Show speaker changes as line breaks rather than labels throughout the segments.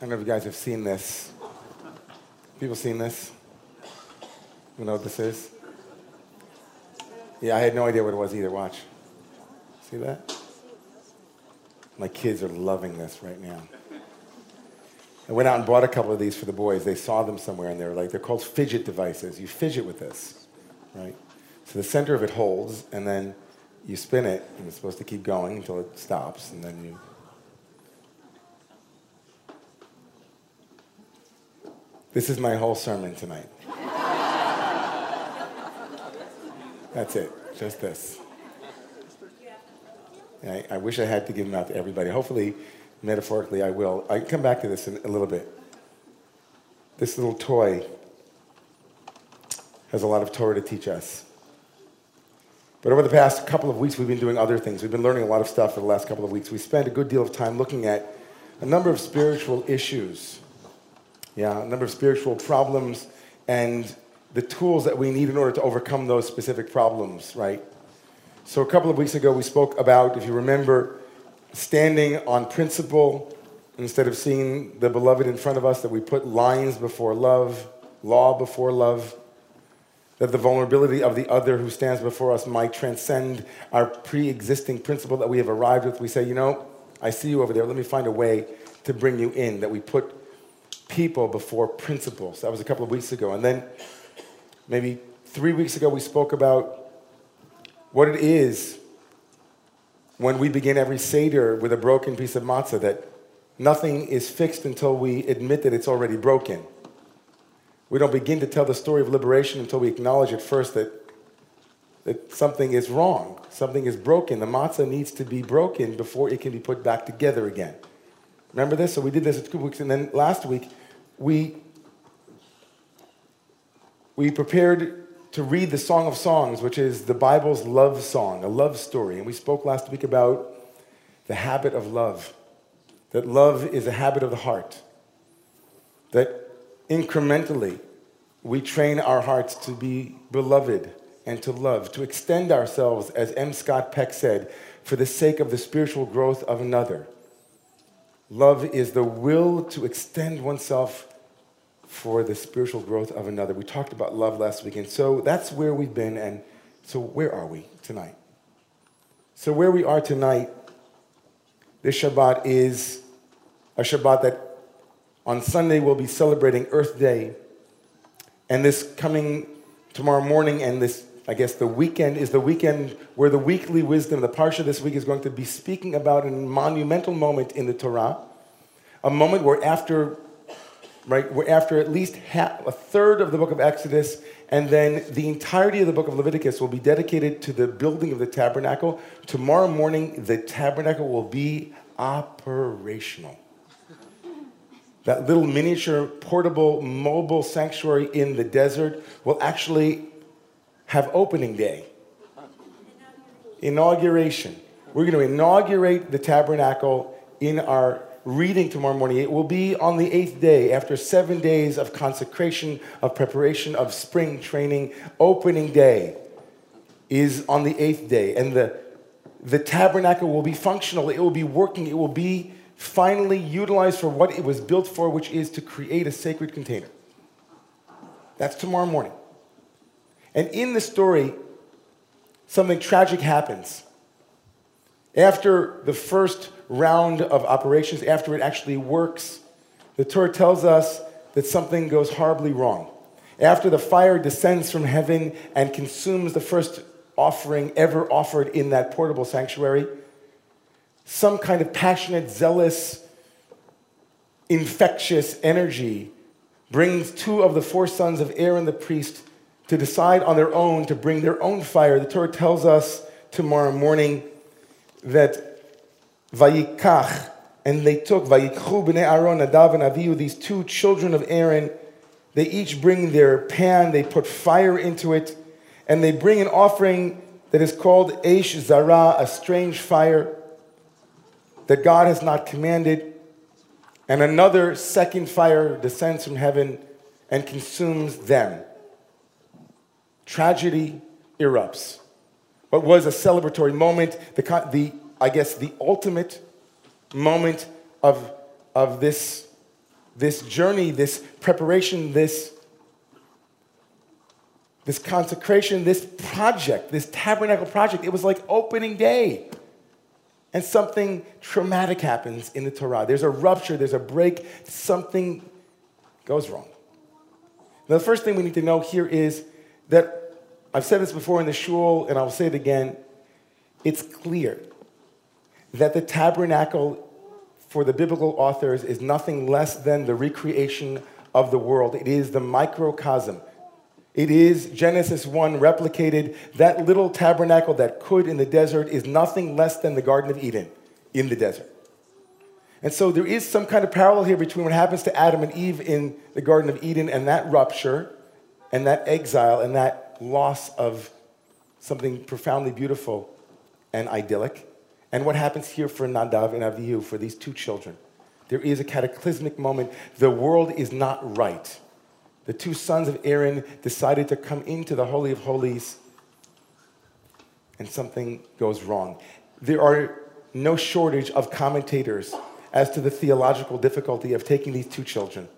I don't know if you guys have seen this. People seen this? You know what this is? Yeah, I had no idea what it was either. Watch. See that? My kids are loving this right now. I went out and bought a couple of these for the boys. They saw them somewhere and they're like, they're called fidget devices. You fidget with this, right? So the center of it holds and then you spin it and it's supposed to keep going until it stops and then you This is my whole sermon tonight. That's it, just this. I, I, wish I had to give them out to everybody. Hopefully, metaphorically, I will. I can come back to this in a little bit. This little toy has a lot of Torah to teach us. But over the past couple of weeks, we've been doing other things. We've been learning a lot of stuff for the last couple of weeks. We spent a good deal of time looking at a number of spiritual issues yeah, a number of spiritual problems and the tools that we need in order to overcome those specific problems, right? So, a couple of weeks ago, we spoke about, if you remember, standing on principle instead of seeing the beloved in front of us, that we put lines before love, law before love, that the vulnerability of the other who stands before us might transcend our pre existing principle that we have arrived with. We say, you know, I see you over there, let me find a way to bring you in, that we put people before principles. That was a couple of weeks ago. And then maybe three weeks ago, we spoke about what it is when we begin every Seder with a broken piece of matzah, that nothing is fixed until we admit that it's already broken. We don't begin to tell the story of liberation until we acknowledge at first that, that something is wrong, something is broken. The matzah needs to be broken before it can be put back together again. Remember this? So we did this a couple weeks, and then last week we, we prepared to read the Song of Songs, which is the Bible's love song, a love story. And we spoke last week about the habit of love, that love is a habit of the heart, that incrementally we train our hearts to be beloved and to love, to extend ourselves, as M. Scott Peck said, for the sake of the spiritual growth of another. Love is the will to extend oneself for the spiritual growth of another. We talked about love last week, and so that's where we've been. And so, where are we tonight? So, where we are tonight, this Shabbat is a Shabbat that on Sunday we'll be celebrating Earth Day. And this coming tomorrow morning, and this, I guess, the weekend is the weekend where the weekly wisdom, the Parsha this week, is going to be speaking about a monumental moment in the Torah. A moment where, after right? We're after at least half, a third of the book of Exodus, and then the entirety of the book of Leviticus will be dedicated to the building of the tabernacle. Tomorrow morning, the tabernacle will be operational. That little miniature, portable, mobile sanctuary in the desert will actually have opening day. Inauguration. We're going to inaugurate the tabernacle in our reading tomorrow morning. It will be on the eighth day, after seven days of consecration, of preparation, of spring training. Opening day is on the eighth day. And the, the tabernacle will be functional, it will be working, it will be finally utilized for what it was built for, which is to create a sacred container. That's tomorrow morning. And in the story, something tragic happens. After the first round of operations, after it actually works, the Torah tells us that something goes horribly wrong. After the fire descends from heaven and consumes the first offering ever offered in that portable sanctuary, some kind of passionate, zealous, infectious energy brings two of the four sons of Aaron the priest to decide on their own to bring their own fire. The Torah tells us tomorrow morning that Vayikach, and they took Vayikchu b'nei Aaron, Nadav and Avihu, these two children of Aaron. They each bring their pan, they put fire into it, and they bring an offering that is called Eish Zara, a strange fire that God has not commanded. And another second fire descends from heaven and consumes them. Tragedy erupts. What was a celebratory moment, the, the I guess, the ultimate moment of, of this this journey, this preparation, this, this consecration, this project, this tabernacle project, it was like opening day. And something traumatic happens in the Torah. There's a rupture, there's a break, something goes wrong. Now, the first thing we need to know here is that I've said this before in the shul, and I'll say it again. It's clear that the tabernacle for the biblical authors is nothing less than the recreation of the world. It is the microcosm. It is Genesis 1 replicated. That little tabernacle that could in the desert is nothing less than the Garden of Eden in the desert. And so there is some kind of parallel here between what happens to Adam and Eve in the Garden of Eden and that rupture and that exile and that loss of something profoundly beautiful and idyllic. And what happens here for Nadav and Avihu, for these two children. There is a cataclysmic moment. The world is not right. The two sons of Aaron decided to come into the Holy of Holies, and something goes wrong. There are no shortage of commentators as to the theological difficulty of taking these two children.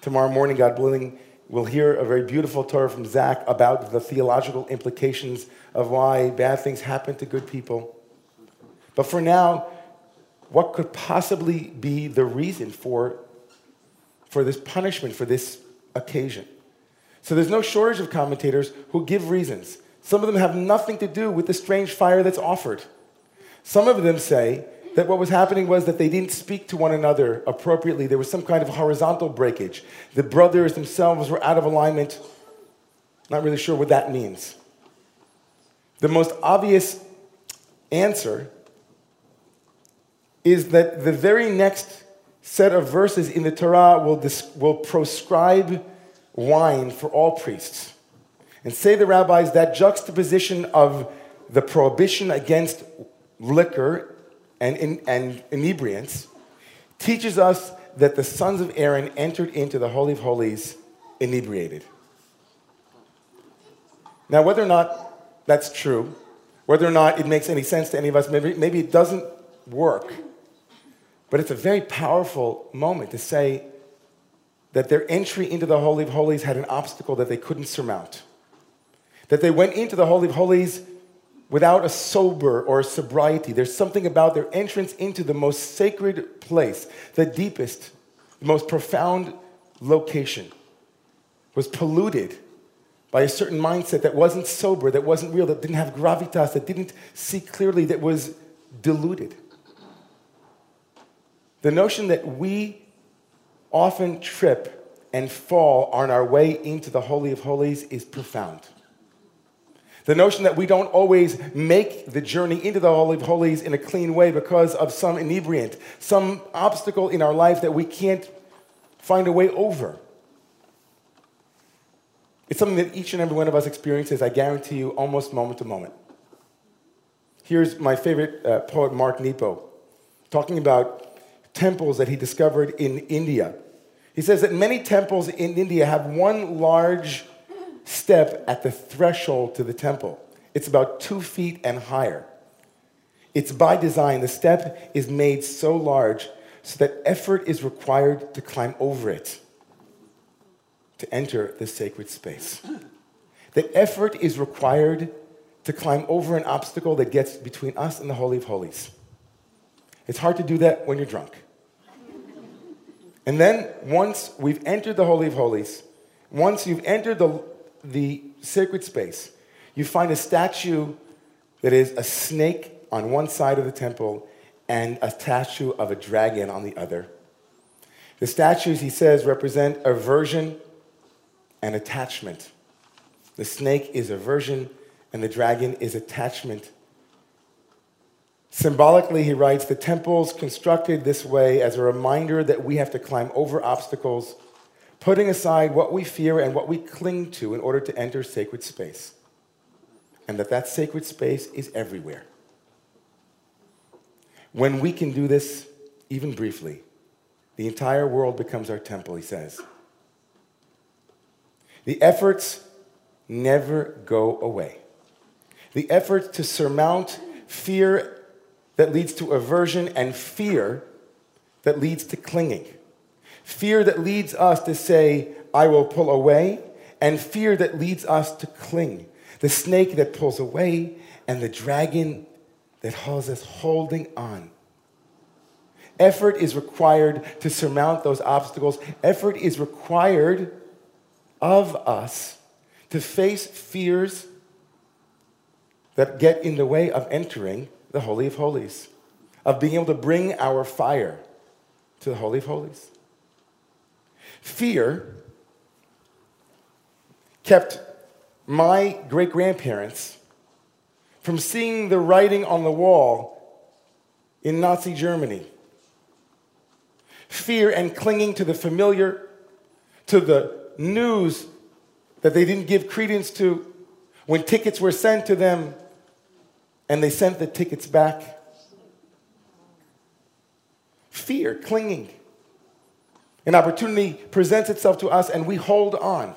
Tomorrow morning, God willing, we'll hear a very beautiful Torah from Zach about the theological implications of why bad things happen to good people. But for now, what could possibly be the reason for, for this punishment, for this occasion? So there's no shortage of commentators who give reasons. Some of them have nothing to do with the strange fire that's offered. Some of them say that what was happening was that they didn't speak to one another appropriately. There was some kind of horizontal breakage. The brothers themselves were out of alignment. Not really sure what that means. The most obvious answer is that the very next set of verses in the Torah will, will proscribe wine for all priests. And say the rabbis that juxtaposition of the prohibition against liquor and, in, and inebriants teaches us that the sons of Aaron entered into the Holy of Holies inebriated. Now, whether or not that's true, whether or not it makes any sense to any of us, maybe, maybe it doesn't work, but it's a very powerful moment to say that their entry into the Holy of Holies had an obstacle that they couldn't surmount. That they went into the Holy of Holies without a sober or a sobriety. There's something about their entrance into the most sacred place, the deepest, the most profound location, was polluted by a certain mindset that wasn't sober, that wasn't real, that didn't have gravitas, that didn't see clearly, that was diluted. The notion that we often trip and fall on our way into the Holy of Holies is profound. The notion that we don't always make the journey into the Holy of Holies in a clean way because of some inebriant, some obstacle in our life that we can't find a way over. It's something that each and every one of us experiences, I guarantee you, almost moment to moment. Here's my favorite uh, poet, Mark Nepo, talking about temples that he discovered in India. He says that many temples in India have one large step at the threshold to the temple. It's about two feet and higher. It's by design. The step is made so large so that effort is required to climb over it to enter the sacred space. That effort is required to climb over an obstacle that gets between us and the Holy of Holies. It's hard to do that when you're drunk. And then, once we've entered the Holy of Holies, once you've entered the the sacred space, you find a statue that is a snake on one side of the temple and a statue of a dragon on the other. The statues, he says, represent aversion and attachment. The snake is aversion and the dragon is attachment. Symbolically, he writes, the temple's constructed this way as a reminder that we have to climb over obstacles putting aside what we fear and what we cling to in order to enter sacred space. And that that sacred space is everywhere. When we can do this, even briefly, the entire world becomes our temple, he says. The efforts never go away. The efforts to surmount fear that leads to aversion and fear that leads to clinging fear that leads us to say, I will pull away, and fear that leads us to cling. The snake that pulls away, and the dragon that holds us holding on. Effort is required to surmount those obstacles. Effort is required of us to face fears that get in the way of entering the Holy of Holies, of being able to bring our fire to the Holy of Holies. Fear kept my great grandparents from seeing the writing on the wall in Nazi Germany. Fear and clinging to the familiar, to the news that they didn't give credence to when tickets were sent to them and they sent the tickets back. Fear, clinging. An opportunity presents itself to us and we hold on.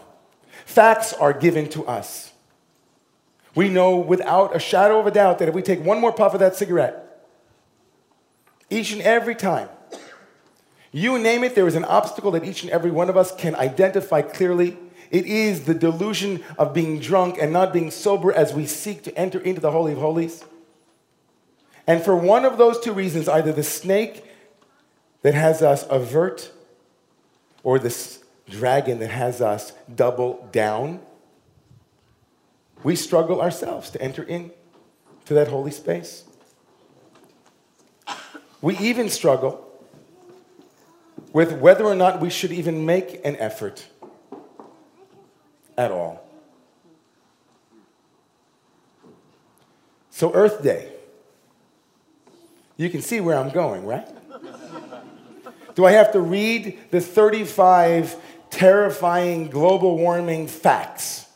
Facts are given to us. We know without a shadow of a doubt that if we take one more puff of that cigarette, each and every time, you name it, there is an obstacle that each and every one of us can identify clearly. It is the delusion of being drunk and not being sober as we seek to enter into the Holy of Holies. And for one of those two reasons, either the snake that has us avert or this dragon that has us double down, we struggle ourselves to enter in to that holy space. We even struggle with whether or not we should even make an effort at all. So, Earth Day. You can see where I'm going, right? Do I have to read the 35 terrifying global warming facts?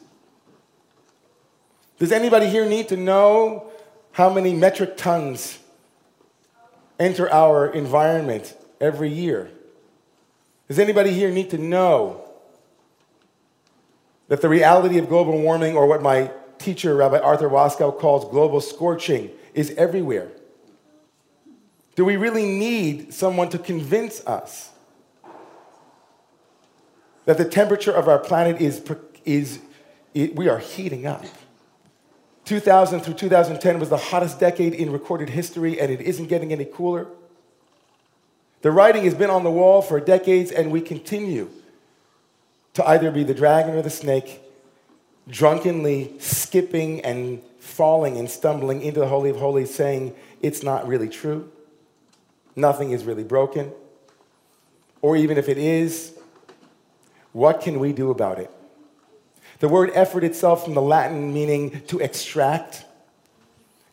Does anybody here need to know how many metric tons enter our environment every year? Does anybody here need to know that the reality of global warming, or what my teacher, Rabbi Arthur Waskow, calls global scorching, is everywhere? Do we really need someone to convince us that the temperature of our planet is, is it, we are heating up? 2000 through 2010 was the hottest decade in recorded history, and it isn't getting any cooler. The writing has been on the wall for decades, and we continue to either be the dragon or the snake, drunkenly skipping and falling and stumbling into the Holy of Holies, saying it's not really true. Nothing is really broken. Or even if it is, what can we do about it? The word effort itself from the Latin meaning to extract,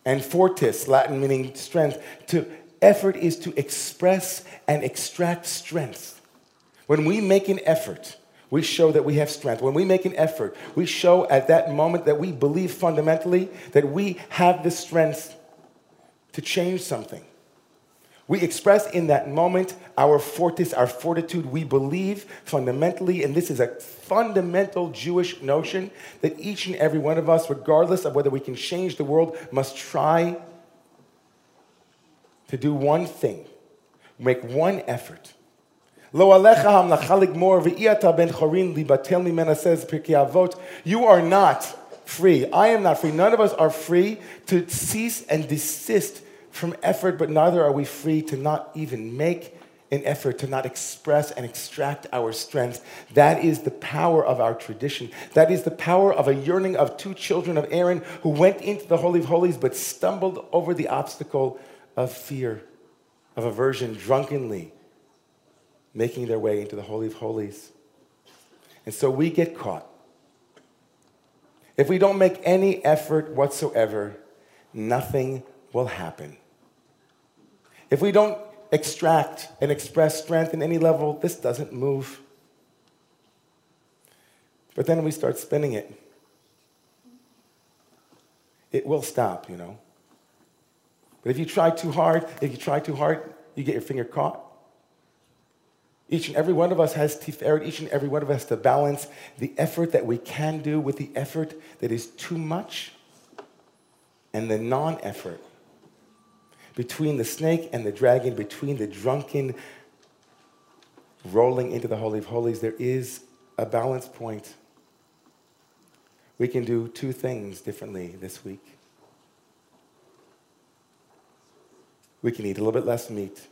and fortis, Latin meaning strength. To effort is to express and extract strength. When we make an effort, we show that we have strength. When we make an effort, we show at that moment that we believe fundamentally that we have the strength to change something. We express in that moment our fortis, our fortitude. We believe fundamentally, and this is a fundamental Jewish notion, that each and every one of us, regardless of whether we can change the world, must try to do one thing, make one effort. Lo alecha ben chorin libatel says Avot, you are not free. I am not free. None of us are free to cease and desist from effort, but neither are we free to not even make an effort to not express and extract our strength. That is the power of our tradition. That is the power of a yearning of two children of Aaron who went into the Holy of Holies but stumbled over the obstacle of fear, of aversion, drunkenly making their way into the Holy of Holies. And so we get caught. If we don't make any effort whatsoever, nothing will happen. If we don't extract and express strength in any level, this doesn't move. But then we start spinning it. It will stop, you know. But if you try too hard, if you try too hard, you get your finger caught. Each and every one of us has tiferet. Each and every one of us to balance the effort that we can do with the effort that is too much and the non effort between the snake and the dragon, between the drunken rolling into the Holy of Holies, there is a balance point. We can do two things differently this week. We can eat a little bit less meat.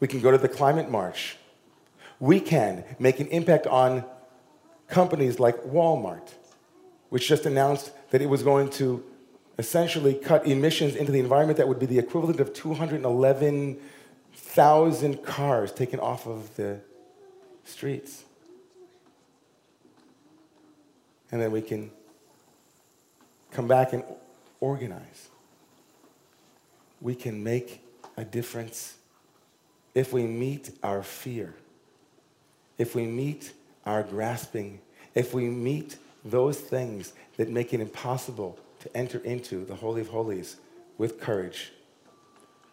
We can go to the climate march. We can make an impact on companies like Walmart, which just announced that it was going to essentially cut emissions into the environment that would be the equivalent of 211,000 cars taken off of the streets. And then we can come back and organize. We can make a difference if we meet our fear, if we meet our grasping, if we meet those things that make it impossible to enter into the Holy of Holies with courage,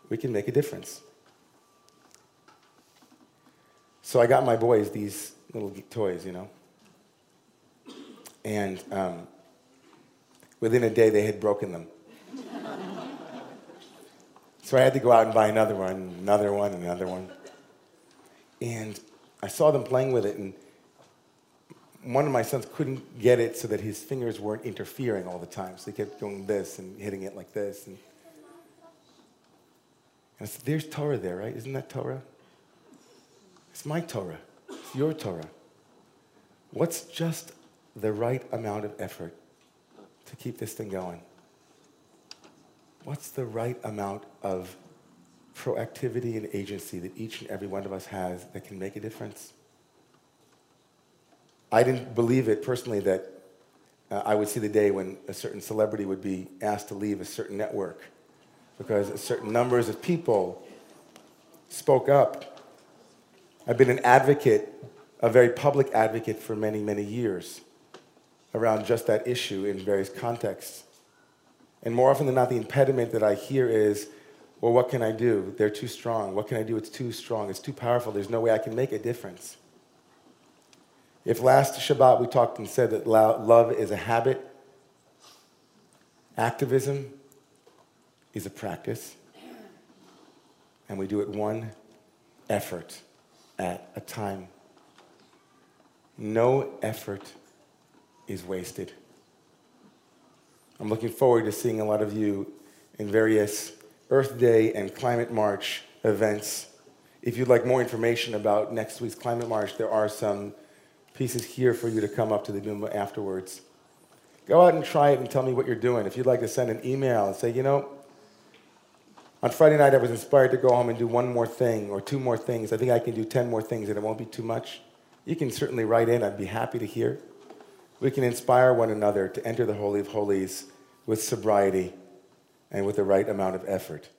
we can make a difference. So I got my boys these little toys, you know. And um, within a day, they had broken them. so I had to go out and buy another one, another one, another one. And I saw them playing with it, and one of my sons couldn't get it so that his fingers weren't interfering all the time. So he kept doing this and hitting it like this. And, and I said, There's Torah there, right? Isn't that Torah? It's my Torah. It's your Torah. What's just the right amount of effort to keep this thing going? What's the right amount of proactivity and agency that each and every one of us has that can make a difference? I didn't believe it personally that uh, I would see the day when a certain celebrity would be asked to leave a certain network because certain numbers of people spoke up. I've been an advocate, a very public advocate for many, many years around just that issue in various contexts. And more often than not, the impediment that I hear is, well, what can I do? They're too strong. What can I do? It's too strong. It's too powerful. There's no way I can make a difference. If last Shabbat we talked and said that love is a habit, activism is a practice, and we do it one effort at a time. No effort is wasted. I'm looking forward to seeing a lot of you in various Earth Day and Climate March events. If you'd like more information about next week's Climate March, there are some pieces here for you to come up to the Duma afterwards. Go out and try it and tell me what you're doing. If you'd like to send an email and say, you know, on Friday night I was inspired to go home and do one more thing or two more things. I think I can do 10 more things and it won't be too much. You can certainly write in. I'd be happy to hear. We can inspire one another to enter the Holy of Holies with sobriety and with the right amount of effort.